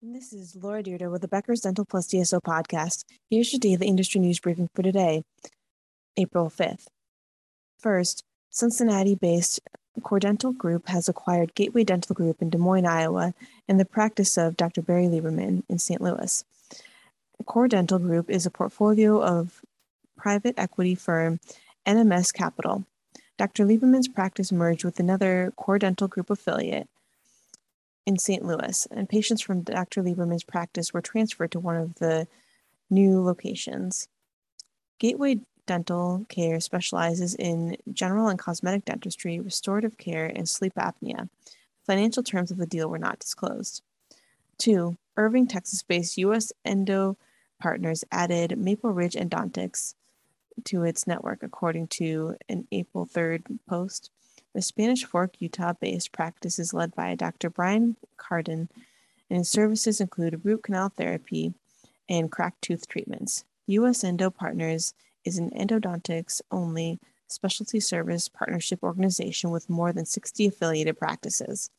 This is Laura Dyrda with the Becker's Dental Plus DSO podcast. Here's your daily industry news briefing for today, April 5th. First, Cincinnati based Core Dental Group has acquired Gateway Dental Group in Des Moines, Iowa, and the practice of Dr. Barry Lieberman in St. Louis. Core Dental Group is a portfolio of private equity firm NMS Capital. Dr. Lieberman's practice merged with another Core Dental Group affiliate, in St. Louis, and patients from Dr. Lieberman's practice were transferred to one of the new locations. Gateway Dental Care specializes in general and cosmetic dentistry, restorative care, and sleep apnea. Financial terms of the deal were not disclosed. Two, Irving, Texas based U.S. Endo Partners added Maple Ridge Endodontics to its network, according to an April 3rd post. The Spanish Fork, Utah based practice is led by Dr. Brian Carden, and his services include root canal therapy and cracked tooth treatments. U.S. Endo Partners is an endodontics only specialty service partnership organization with more than 60 affiliated practices.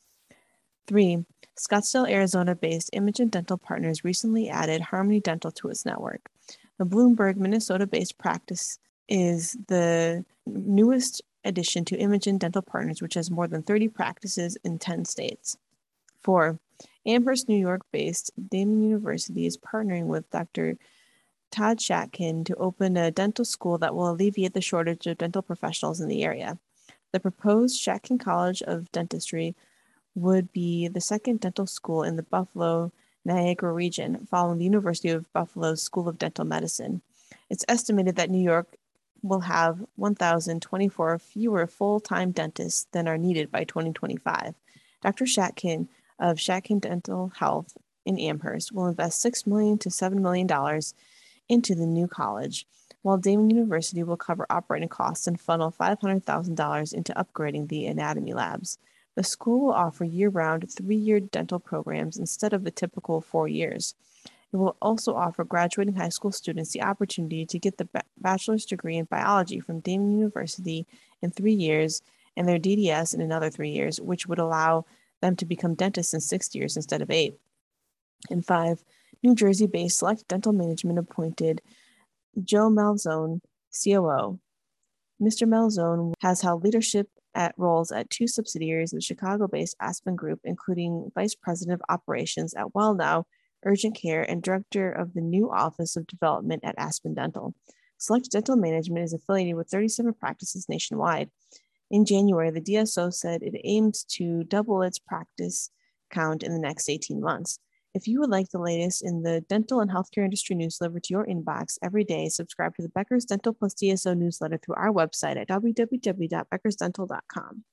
Three, Scottsdale, Arizona based Imagen Dental Partners recently added Harmony Dental to its network. The Bloomberg, Minnesota based practice is the newest addition to Imagen Dental Partners, which has more than 30 practices in 10 states. Four, Amherst, New York based Daemen University is partnering with Dr. Todd Shatkin to open a dental school that will alleviate the shortage of dental professionals in the area. The proposed Shatkin College of Dentistry would be the second dental school in the Buffalo Niagara region, following the University of Buffalo's School of Dental Medicine. It's estimated that New York will have 1,024 fewer full time dentists than are needed by 2025. Dr. Shatkin of Shatkin Dental Health in Amherst will invest 6 million to $7 million into the new college, while Daemen University will cover operating costs and funnel $500,000 into upgrading the anatomy labs. The school will offer year round three year dental programs instead of the typical four years. It will also offer graduating high school students the opportunity to get the bachelor's degree in biology from Daemen University in three years and their DDS in another three years, which would allow them to become dentists in six years instead of eight. And five, New Jersey based Select Dental Management appointed Joe Malzone, COO. Mr. Malzone has held leadership at roles at two subsidiaries of the Chicago based Aspen Group, including Vice President of Operations at WellNow urgent care, and director of the new Office of Development at Aspen Dental. Select Dental Management is affiliated with 37 practices nationwide. In January, the DSO said it aims to double its practice count in the next 18 months. If you would like the latest in the dental and healthcare industry news delivered to your inbox every day, subscribe to the Becker's Dental Plus DSO newsletter through our website at www.beckersdental.com.